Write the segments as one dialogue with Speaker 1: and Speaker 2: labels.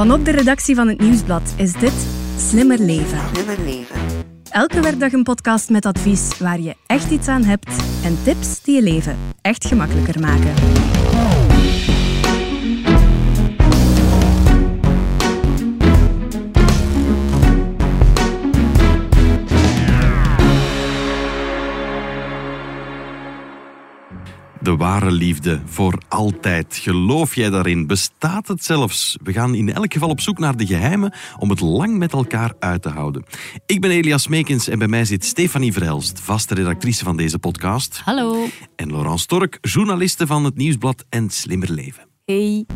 Speaker 1: Vanop de redactie van het Nieuwsblad is dit Slimmer Leven.
Speaker 2: Slimmer leven.
Speaker 1: Elke werkdag een podcast met advies waar je echt iets aan hebt en tips die je leven echt gemakkelijker maken.
Speaker 3: De ware liefde voor altijd. Geloof jij daarin? Bestaat het zelfs? We gaan in elk geval op zoek naar de geheimen om het lang met elkaar uit te houden. Ik ben Elias Meekens en bij mij zit Stefanie Verhelst, vaste redactrice van deze podcast.
Speaker 4: Hallo.
Speaker 3: En Laurent Stork, journaliste van het Nieuwsblad en Slimmer Leven.
Speaker 4: Hey.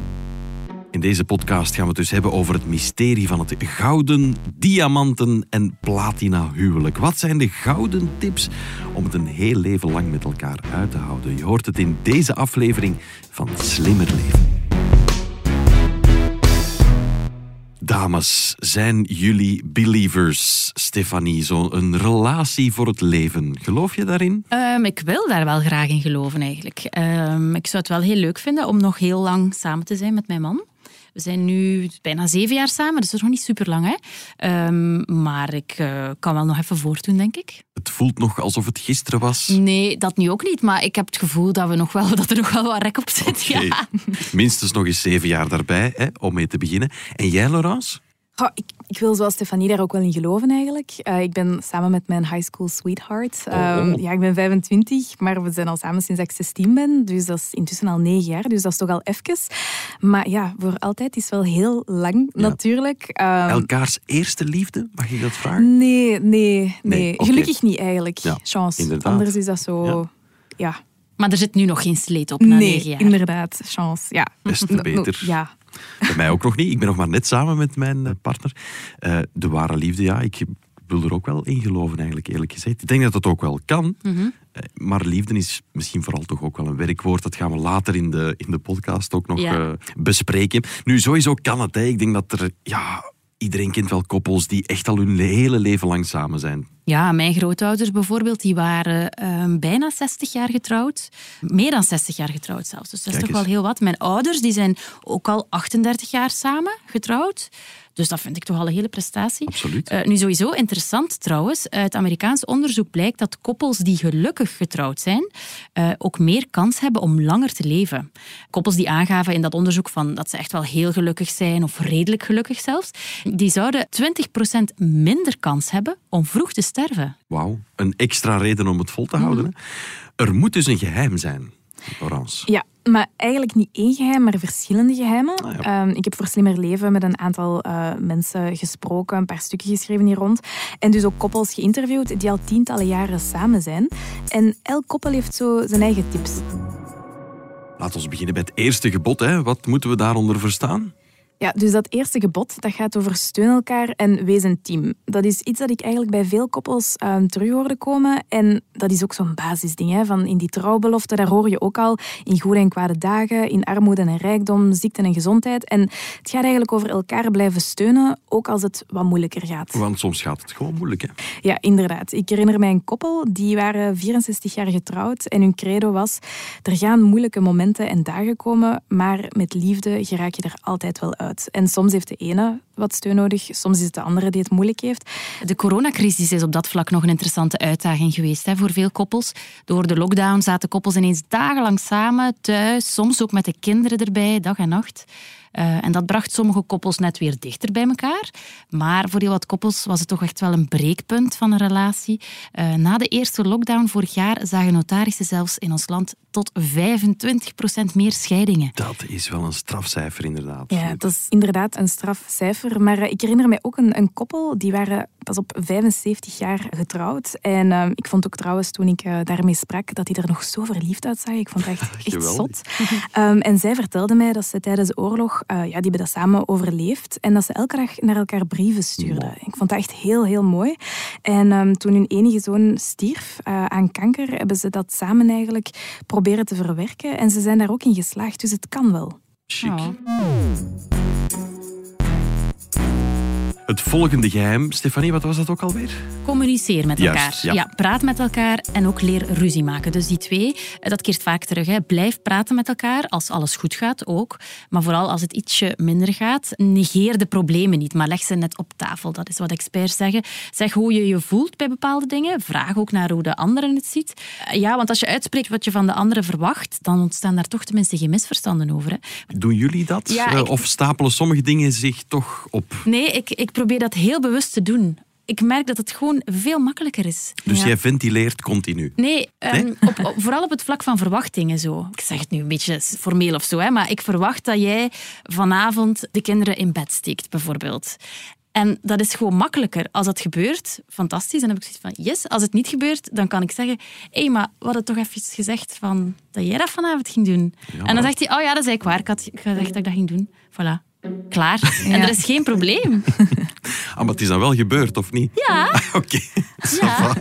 Speaker 3: In deze podcast gaan we het dus hebben over het mysterie van het gouden, diamanten en platina huwelijk. Wat zijn de gouden tips om het een heel leven lang met elkaar uit te houden? Je hoort het in deze aflevering van Slimmer Leven. Dames, zijn jullie believers, Stefanie? Zo'n relatie voor het leven. Geloof je daarin?
Speaker 4: Ehm, ik wil daar wel graag in geloven eigenlijk. Ehm, ik zou het wel heel leuk vinden om nog heel lang samen te zijn met mijn man. We zijn nu bijna zeven jaar samen, dus dat is nog niet super lang. Hè? Ehm, maar ik uh, kan wel nog even voortdoen, denk ik.
Speaker 3: Het voelt nog alsof het gisteren was.
Speaker 4: Nee, dat nu ook niet. Maar ik heb het gevoel dat, we nog wel, dat er nog wel wat rek op zit.
Speaker 3: Okay.
Speaker 4: Ja.
Speaker 3: Minstens nog eens zeven jaar daarbij, hè, om mee te beginnen. En jij, Laurence?
Speaker 5: Oh, ik, ik, wil zoals Stefanie daar ook wel in geloven eigenlijk. Uh, ik ben samen met mijn high school sweetheart.
Speaker 3: Oh.
Speaker 5: Um, ja, ik ben 25, maar we zijn al samen sinds ik 16 ben. Dus dat is intussen al negen jaar. Dus dat is toch al even. Maar ja, voor altijd is wel heel lang
Speaker 3: Ja.
Speaker 5: natuurlijk. Um,
Speaker 3: Elkaars eerste liefde, mag ik dat vragen?
Speaker 5: nee, nee, nee. Gelukkig niet eigenlijk.
Speaker 3: Ja,
Speaker 5: Chance.
Speaker 3: inderdaad.
Speaker 5: Anders is dat zo...
Speaker 3: Ja.
Speaker 5: Ja.
Speaker 4: Maar er zit nu nog geen sleet op na
Speaker 5: nee,
Speaker 4: negen jaar.
Speaker 5: inderdaad. Chance. Ja.
Speaker 3: Des te beter.
Speaker 5: ja.
Speaker 3: Bij mij ook nog niet. Ik ben nog maar net samen met mijn eh, partner. Eh, de ware liefde, ja, ik wil er ook wel in geloven, eigenlijk, eerlijk gezegd. Ik denk dat het ook wel kan.
Speaker 4: Mhm.
Speaker 3: Eh, Maar liefde is misschien vooral toch ook wel een werkwoord. Dat gaan we later in de, in de podcast ook nog
Speaker 4: Ja.
Speaker 3: bespreken. Nu, sowieso kan het. Hè. Ik denk dat er... Ja, iedereen kent wel koppels die echt al hun hele leven lang samen zijn.
Speaker 4: Ja, mijn grootouders bijvoorbeeld, die waren ehm, bijna 60 jaar getrouwd. Meer dan 60 jaar getrouwd zelfs. Dus dat is toch wel heel wat. Mijn ouders die zijn ook al 38 jaar samen getrouwd. Dus dat vind ik toch al een hele prestatie.
Speaker 3: Absoluut.
Speaker 4: Eh, nu sowieso interessant trouwens. Uit Amerikaans onderzoek blijkt dat koppels die gelukkig getrouwd zijn, eh, ook meer kans hebben om langer te leven. Koppels die aangaven in dat onderzoek van dat ze echt wel heel gelukkig zijn, of redelijk gelukkig zelfs, die zouden 20% minder kans hebben om vroeg te sterven.
Speaker 3: Wauw, een extra reden om het vol te houden. Hè. Er moet dus een geheim zijn, Laurence.
Speaker 5: Ja, maar eigenlijk niet één geheim, maar verschillende geheimen.
Speaker 3: Ah, ja.
Speaker 5: Ehm, ik heb voor Slimmer Leven met een aantal eh, mensen gesproken, een paar stukken geschreven hier rond. En dus ook koppels geïnterviewd die al tientallen jaren samen zijn. En elk koppel heeft zo zijn eigen tips.
Speaker 3: Laten we beginnen bij het eerste gebod. Hè. Wat moeten we daaronder verstaan?
Speaker 5: Ja, dus dat eerste gebod dat gaat over steun elkaar en wees een team. Dat is iets dat ik eigenlijk bij veel koppels ehm, terug hoorde komen. En dat is ook zo'n basisding. Hè, van in die trouwbelofte, daar hoor je ook al in goede en kwade dagen, in armoede en rijkdom, ziekte en gezondheid. En het gaat eigenlijk over elkaar blijven steunen, ook als het wat moeilijker gaat.
Speaker 3: Want soms gaat het gewoon moeilijk. Hè.
Speaker 5: Ja, inderdaad. Ik herinner mij een koppel, die waren 64 jaar getrouwd en hun credo was er gaan moeilijke momenten en dagen komen, maar met liefde geraak je er altijd wel uit. En soms heeft de ene wat steun nodig, soms is het de andere die het moeilijk heeft.
Speaker 4: De coronacrisis is op dat vlak nog een interessante uitdaging geweest hè, voor veel koppels. Door de lockdown zaten koppels ineens dagenlang samen, thuis, soms ook met de kinderen erbij, dag en nacht. Eh, en dat bracht sommige koppels net weer dichter bij elkaar. Maar voor heel wat koppels was het toch echt wel een breekpunt van een relatie. Eh, na de eerste lockdown vorig jaar zagen notarissen zelfs in ons land tot 25% meer scheidingen.
Speaker 3: Dat is wel een strafcijfer, inderdaad.
Speaker 5: Ja, dat is inderdaad een strafcijfer. Maar eh, ik herinner mij ook een, een koppel, die waren pas op 75 jaar getrouwd. En ik vond ook trouwens, toen ik daarmee sprak, dat hij er nog zo verliefd uitzag. Ik vond het echt, echt zot. Ehm, en zij vertelde mij dat ze tijdens de oorlog, eh, ja, die hebben dat samen overleefd. En dat ze elke dag naar elkaar brieven stuurden. Ik vond dat echt heel, heel mooi. En ehm, toen hun enige zoon stierf eh, aan kanker, hebben ze dat samen eigenlijk proberen te verwerken. En ze zijn daar ook in geslaagd, dus het kan wel.
Speaker 3: Chic.
Speaker 4: Oh.
Speaker 3: Het volgende geheim, Stefanie, wat was dat ook alweer?
Speaker 4: Communiceer met elkaar.
Speaker 3: Juist, ja.
Speaker 4: praat met elkaar en ook leer ruzie maken. Dus die twee, eh, dat keert vaak terug. Hè. Blijf praten met elkaar als alles goed gaat ook. Maar vooral als het ietsje minder gaat, negeer de problemen niet, maar leg ze net op tafel. Dat is wat experts zeggen. Zeg hoe je je voelt bij bepaalde dingen. Vraag ook naar hoe de anderen het ziet. Eh, Ja, want als je uitspreekt wat je van de anderen verwacht, dan ontstaan daar toch tenminste geen misverstanden over. Hè.
Speaker 3: Doen jullie dat?
Speaker 4: Ja,
Speaker 3: Eh,
Speaker 4: ik-
Speaker 3: Of stapelen sommige dingen zich toch op?
Speaker 4: Nee, ik, ik probeer dat heel bewust te doen. Ik merk dat het gewoon veel makkelijker is.
Speaker 3: Dus
Speaker 4: Ja.
Speaker 3: jij ventileert continu.
Speaker 4: Nee, ehm,
Speaker 3: Nee?
Speaker 4: Op, op- vooral op het vlak van verwachtingen zo. Ik zeg het nu een beetje formeel of zo, hè, maar ik verwacht dat jij vanavond de kinderen in bed steekt, bijvoorbeeld. En dat is gewoon makkelijker. Als dat gebeurt, fantastisch. Dan heb ik zoiets van, yes. Als het niet gebeurt, dan kan ik zeggen... Hé, hey, maar we hadden toch even gezegd van, dat jij dat vanavond ging doen. En dan zegt hij, oh ja, dat is eigenlijk waar. Ik had gezegd dat ik dat ging doen. Voilà. Klaar. En er is geen probleem.
Speaker 3: Ah, maar het is dan wel gebeurd, of niet?
Speaker 4: Ja.
Speaker 3: Oké.
Speaker 4: Ja.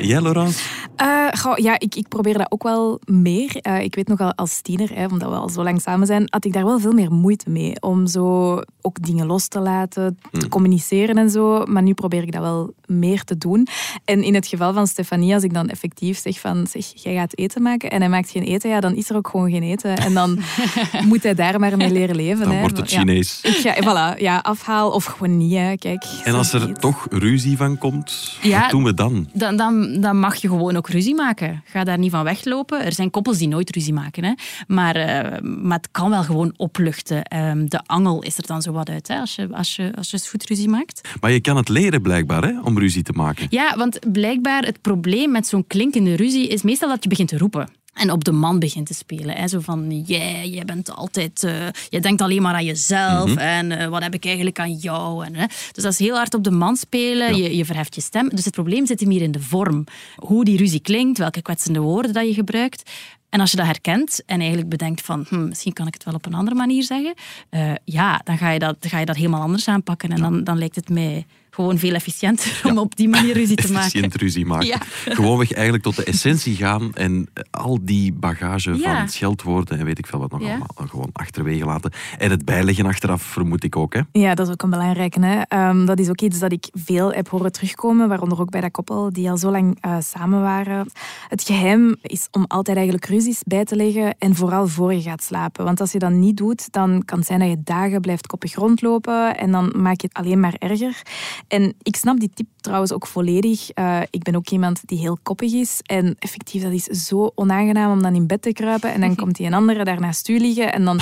Speaker 3: Jij, Laurence?
Speaker 5: Eh, goh, ja, ik, ik probeer dat ook wel meer. Eh, ik weet nog al als tiener, hè, omdat we al zo lang samen zijn, had ik daar wel veel meer moeite mee. Om zo ook dingen los te laten, te communiceren en zo. Maar nu probeer ik dat wel meer te doen. En in het geval van Stefanie, als ik dan effectief zeg van, zeg, jij gaat eten maken en hij maakt geen eten, ja, dan is er ook gewoon geen eten. En dan moet hij daar maar mee leren leven.
Speaker 3: Dan
Speaker 5: hè.
Speaker 3: wordt het
Speaker 5: Ja.
Speaker 3: Chinees.
Speaker 5: Ik ga, voilà, ja, afhaal of gewoon niet, hè. kijk.
Speaker 3: En als er
Speaker 5: niet.
Speaker 3: toch ruzie van komt,
Speaker 4: Ja.
Speaker 3: wat doen we dan?
Speaker 4: Dan, dan, dan mag je gewoon ook ruzie maken. Ga daar niet van weglopen. Er zijn koppels die nooit ruzie maken. Hè. Maar, eh, maar het kan wel gewoon opluchten. Ehm, de angel is er dan zo wat uit, hè, als, je, als, je, als je eens goed ruzie maakt.
Speaker 3: Maar je kan het leren blijkbaar, hè, om ruzie te maken.
Speaker 4: Ja, want blijkbaar het probleem met zo'n klinkende ruzie is meestal dat je begint te roepen. En op de man begint te spelen. Hè. Zo van, jij, jij bent altijd... eh, je denkt alleen maar aan jezelf. En eh, wat heb ik eigenlijk aan jou? En, hè. Dus dat is heel hard op de man spelen. Je, je verheft je stem. Dus het probleem zit hem hier in de vorm. Hoe die ruzie klinkt, welke kwetsende woorden dat je gebruikt. En als je dat herkent en eigenlijk bedenkt van... Hm, misschien kan ik het wel op een andere manier zeggen. eh, ja, dan ga je, dat, ga je dat helemaal anders aanpakken. En dan, dan lijkt het mij gewoon veel efficiënter om op die manier ruzie te maken.
Speaker 3: Efficiënt ruzie maken.
Speaker 4: Ja.
Speaker 3: Gewoonweg eigenlijk tot de essentie gaan en al die bagage
Speaker 4: Ja.
Speaker 3: van scheldwoorden en weet ik veel wat nog
Speaker 4: Ja.
Speaker 3: allemaal dan gewoon achterwege laten. En het bijleggen achteraf vermoed ik ook. Hè?
Speaker 5: Ja, dat is ook een belangrijke. Hè. Ehm, dat is ook iets dat ik veel heb horen terugkomen, waaronder ook bij dat koppel die al zo lang eh, samen waren. Het geheim is om altijd eigenlijk ruzies bij te leggen en vooral voor je gaat slapen. Want als je dat niet doet, dan kan het zijn dat je dagen blijft koppig rondlopen en dan maak je het alleen maar erger. En ik snap die tip trouwens ook volledig. Eh, ik ben ook iemand die heel koppig is en effectief, dat is zo onaangenaam om dan in bed te kruipen en dan komt die een andere daarnaast u liggen en dan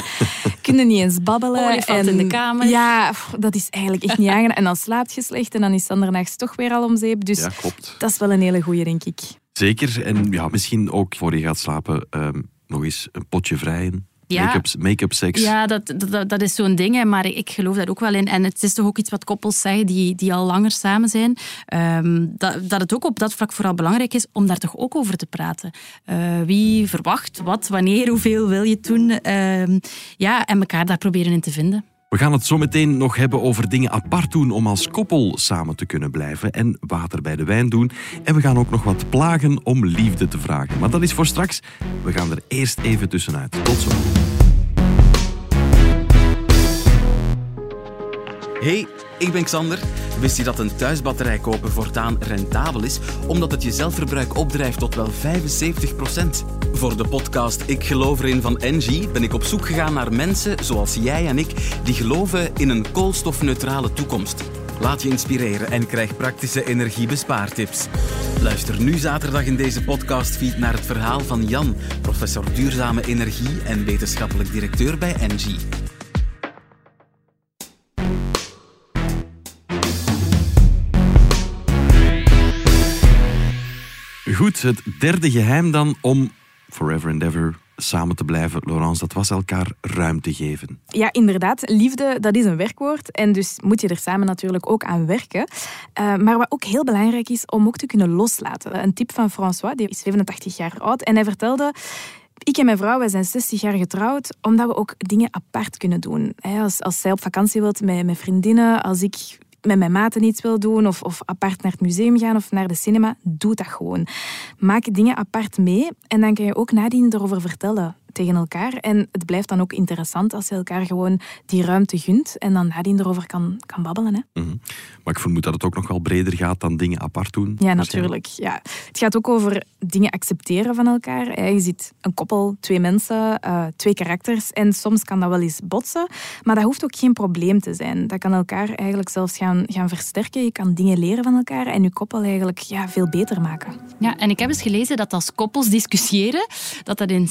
Speaker 5: kun je niet eens babbelen.
Speaker 4: Olifant
Speaker 5: en,
Speaker 4: in de kamer.
Speaker 5: Ja, pff, dat is eigenlijk echt niet aangenaam. En dan slaapt je slecht en dan is het toch weer al om zeep. Dus
Speaker 3: Ja, klopt.
Speaker 5: dat is wel een hele goeie, denk ik.
Speaker 3: Zeker. En ja, misschien ook voor je gaat slapen ehm, nog eens een potje vrijen.
Speaker 4: Ja.
Speaker 3: Make-up, make-up seks.
Speaker 4: Ja, dat, dat, dat is zo'n ding, hè, maar ik geloof daar ook wel in. En het is toch ook iets wat koppels zeggen die, die al langer samen zijn. ehm, dat, dat het ook op dat vlak vooral belangrijk is om daar toch ook over te praten. Eh, wie verwacht wat, wanneer, hoeveel wil je doen? Ehm, ja, en elkaar daar proberen in te vinden.
Speaker 3: We gaan het zo meteen nog hebben over dingen apart doen om als koppel samen te kunnen blijven en water bij de wijn doen. En we gaan ook nog wat plagen om liefde te vragen. Maar dat is voor straks. We gaan er eerst even tussenuit. Tot zo.
Speaker 2: Hey, ik ben Xander. Wist je dat een thuisbatterij kopen voortaan rentabel is, omdat het je zelfverbruik opdrijft tot wel 75%? Voor de podcast Ik geloof erin van Engie ben ik op zoek gegaan naar mensen zoals jij en ik die geloven in een koolstofneutrale toekomst. Laat je inspireren en krijg praktische energiebespaartips. Luister nu zaterdag in deze podcastfeed naar het verhaal van Jan, professor duurzame energie en wetenschappelijk directeur bij Engie.
Speaker 3: Goed, het derde geheim dan om forever and ever samen te blijven, Laurence, dat was elkaar ruimte geven.
Speaker 5: Ja, inderdaad. Liefde, dat is een werkwoord. En dus moet je er samen natuurlijk ook aan werken. Eh, maar wat ook heel belangrijk is, om ook te kunnen loslaten. Een tip van François, die is 87 jaar oud. En hij vertelde... Ik en mijn vrouw, wij zijn 60 jaar getrouwd, omdat we ook dingen apart kunnen doen. Als, als zij op vakantie wilt met, met vriendinnen, als ik met mijn maten iets wil doen of, of apart naar het museum gaan of naar de cinema, doe dat gewoon. Maak dingen apart mee en dan kan je ook nadien erover vertellen. Tegen elkaar. En het blijft dan ook interessant als je elkaar gewoon die ruimte gunt en dan nadien erover kan, kan babbelen. Hè.
Speaker 3: Mhm. Maar ik vermoed dat het ook nog wel breder gaat dan dingen apart doen.
Speaker 5: Ja, natuurlijk. Ja. Het gaat ook over dingen accepteren van elkaar. Je ziet een koppel, twee mensen, uh, twee karakters en soms kan dat wel eens botsen. Maar dat hoeft ook geen probleem te zijn. Dat kan elkaar eigenlijk zelfs gaan, gaan versterken. Je kan dingen leren van elkaar en je koppel eigenlijk ja, veel beter maken.
Speaker 4: Ja, en ik heb eens gelezen dat als koppels discussiëren, dat dat in 70%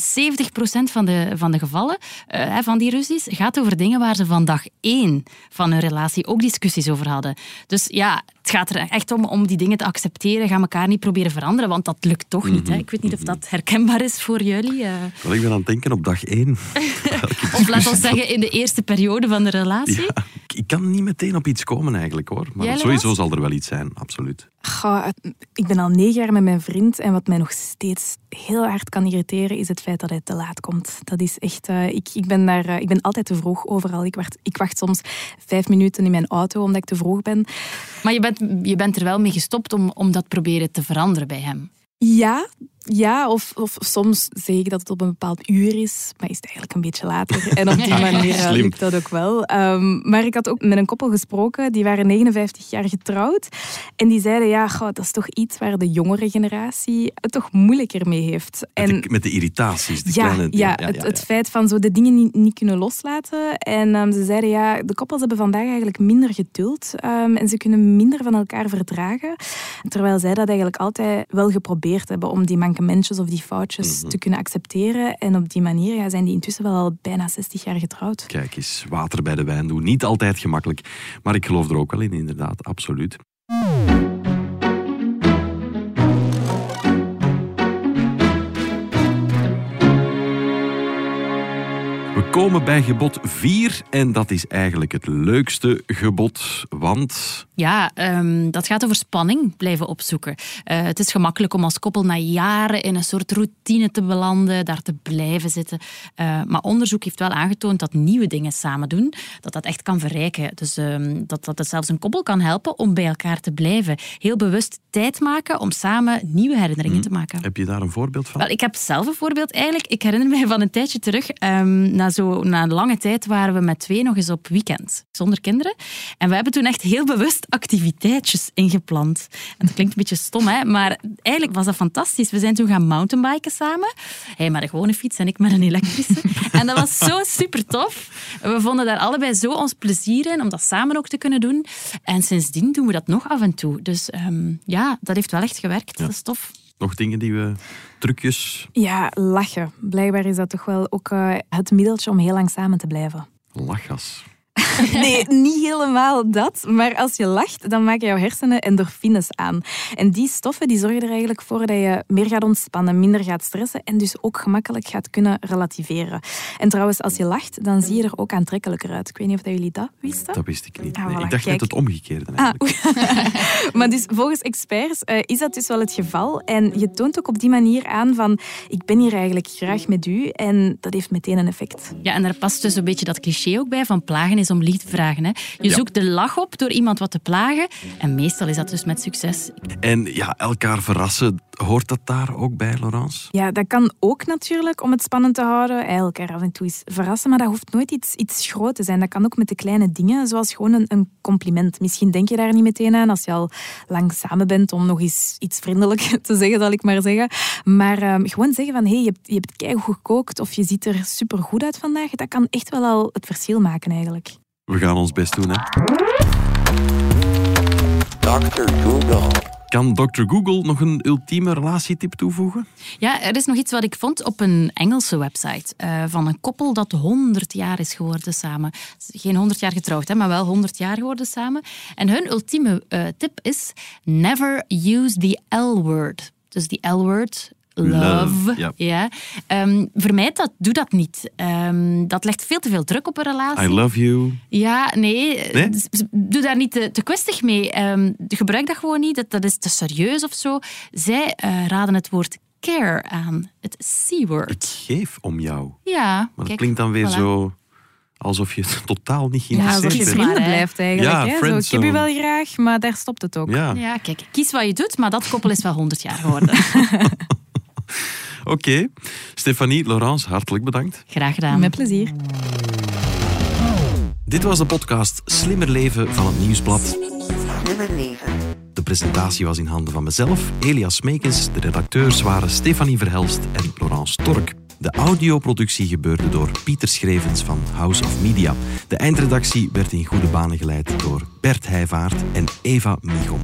Speaker 4: van de, van de gevallen uh, van die ruzies gaat over dingen waar ze van dag één van hun relatie ook discussies over hadden. Dus ja, het gaat er echt om om die dingen te accepteren. Ga elkaar niet proberen veranderen, want dat lukt toch niet. Hè? Ik weet niet of dat herkenbaar is voor jullie. Uh...
Speaker 3: Wel, ik ben aan het denken op dag één.
Speaker 4: of laten we zeggen in de eerste periode van de relatie.
Speaker 3: Ja, ik kan niet meteen op iets komen eigenlijk hoor. Maar sowieso zal er wel iets zijn, absoluut.
Speaker 5: Goh, ik ben al negen jaar met mijn vriend en wat mij nog steeds heel hard kan irriteren is het feit dat hij te laat komt. Dat is echt, uh, ik, ik, ben daar, uh, ik ben altijd te vroeg overal. Ik wacht, ik wacht soms vijf minuten in mijn auto omdat ik te vroeg ben.
Speaker 4: Maar je bent, je bent er wel mee gestopt om, om dat proberen te veranderen bij hem?
Speaker 5: Ja, ja, of, of soms zeg ik dat het op een bepaald uur is, maar is het eigenlijk een beetje later. En op die manier uh, lukt dat ook wel. Um, maar ik had ook met een koppel gesproken, die waren 59 jaar getrouwd. En die zeiden, ja, goh, dat is toch iets waar de jongere generatie het toch moeilijker mee heeft.
Speaker 3: En, met, de, met de irritaties, de
Speaker 5: ja,
Speaker 3: kleine
Speaker 5: ja, ja, het, het, feit van zo de dingen niet, niet kunnen loslaten. En um, ze zeiden, ja, de koppels hebben vandaag eigenlijk minder geduld. Um, en ze kunnen minder van elkaar verdragen. Terwijl zij dat eigenlijk altijd wel geprobeerd hebben om die mankementjes of die foutjes mhm. te kunnen accepteren. En op die manier ja, zijn die intussen wel al bijna 60 jaar getrouwd.
Speaker 3: Kijk eens, water bij de wijn doen. Niet altijd gemakkelijk, maar ik geloof er ook wel in, inderdaad, absoluut. komen bij gebod 4 en dat is eigenlijk het leukste gebod, want...
Speaker 4: Ja, um, dat gaat over spanning blijven opzoeken. Uh, het is gemakkelijk om als koppel na jaren in een soort routine te belanden, daar te blijven zitten. Uh, maar onderzoek heeft wel aangetoond dat nieuwe dingen samen doen, dat dat echt kan verrijken. Dus um, dat, dat het zelfs een koppel kan helpen om bij elkaar te blijven. Heel bewust tijd maken om samen nieuwe herinneringen hmm. te maken.
Speaker 3: Heb je daar een voorbeeld van?
Speaker 4: Wel, ik heb zelf een voorbeeld eigenlijk. Ik herinner mij van een tijdje terug, um, na zo na een lange tijd waren we met twee nog eens op weekend, zonder kinderen. En we hebben toen echt heel bewust activiteitjes ingepland. En dat klinkt een beetje stom, hè? maar eigenlijk was dat fantastisch. We zijn toen gaan mountainbiken samen. Hij met een gewone fiets en ik met een elektrische. en dat was zo super tof. We vonden daar allebei zo ons plezier in om dat samen ook te kunnen doen. En sindsdien doen we dat nog af en toe. Dus um, ja, dat heeft wel echt gewerkt. Dat is tof.
Speaker 3: Nog dingen die we... Trucjes?
Speaker 5: Ja, lachen. Blijkbaar is dat toch wel ook uh, het middeltje om heel lang samen te blijven.
Speaker 3: Lachgas.
Speaker 5: nee, niet helemaal dat. Maar als je lacht, dan maken jouw hersenen endorfines aan. En die stoffen die zorgen er eigenlijk voor dat je meer gaat ontspannen, minder gaat stressen en dus ook gemakkelijk gaat kunnen relativeren. En trouwens, als je lacht, dan zie je er ook aantrekkelijker uit. Ik weet niet of jullie dat wisten.
Speaker 3: Dat wist ik niet. Ah, ik dacht net het omgekeerde ah,
Speaker 5: maar dus volgens experts uh, is dat dus wel het geval. En je toont ook op die manier aan van ik ben hier eigenlijk graag met u en dat heeft meteen een effect.
Speaker 4: Ja, en daar past dus een beetje dat cliché ook bij van plagen is om liefde vragen. Hè. Je zoekt de lach op door iemand wat te plagen. En meestal is dat dus met succes.
Speaker 3: En ja, elkaar verrassen, hoort dat daar ook bij, Laurence?
Speaker 5: Ja, dat kan ook natuurlijk om het spannend te houden. Elkaar af en toe eens verrassen, maar dat hoeft nooit iets, iets groot te zijn. Dat kan ook met de kleine dingen, zoals gewoon een, een compliment. Misschien denk je daar niet meteen aan als je al lang samen bent om nog eens iets vriendelijk te zeggen, zal ik maar zeggen. Maar um, gewoon zeggen van, hé, hey, je hebt, je hebt keigoed gekookt of je ziet er supergoed uit vandaag, dat kan echt wel al het verschil maken eigenlijk.
Speaker 3: We gaan ons best doen, hè.
Speaker 6: Dr. Google.
Speaker 3: Kan Dr. Google nog een ultieme relatietip toevoegen?
Speaker 4: Ja, er is nog iets wat ik vond op een Engelse website uh, van een koppel dat 100 jaar is geworden samen. Geen 100 jaar getrouwd, hè, maar wel 100 jaar geworden samen. En hun ultieme uh, tip is: never use the L-word. Dus die L-word, love. Ja. Um, vermijd dat, doe dat niet. Um, dat legt veel te veel druk op een relatie.
Speaker 3: I love you.
Speaker 4: Ja, nee. nee? Doe daar niet te, te kwistig mee. Um, gebruik dat gewoon niet. Dat, dat is te serieus of zo. Zij uh, raden het woord care aan. Het C-word.
Speaker 3: Ik geef om jou.
Speaker 4: Ja.
Speaker 3: Maar dat kijk, klinkt dan weer zo alsof je het totaal niet geïnteresseerd
Speaker 5: ja, bent. Ja, vrienden blijft eigenlijk. Ja, hè? Zo, ik heb je wel graag, maar daar stopt het ook.
Speaker 3: Ja.
Speaker 4: ja, kijk, kies wat je doet, maar dat koppel is wel 100 jaar geworden.
Speaker 3: Oké. Stefanie, Laurence, hartelijk bedankt.
Speaker 4: Graag gedaan.
Speaker 5: Met plezier.
Speaker 3: Dit was de podcast Slimmer Leven van het Nieuwsblad.
Speaker 6: Slimmer leven.
Speaker 3: De presentatie was in handen van mezelf, Elias Meekens. De redacteurs waren Stefanie Verhelst en Laurence Tork. De audioproductie gebeurde door Pieter Schrevens van House of Media. De eindredactie werd in goede banen geleid door Bert Heijvaart en Eva Michom.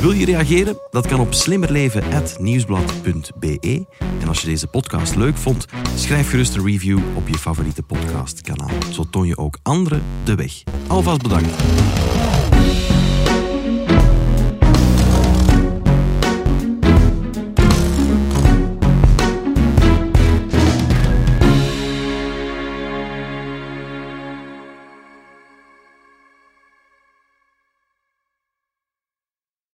Speaker 3: Wil je reageren? Dat kan op slimmerleven.nieuwsblad.be. En als je deze podcast leuk vond, schrijf gerust een review op je favoriete podcastkanaal. Zo toon je ook anderen de weg. Alvast bedankt.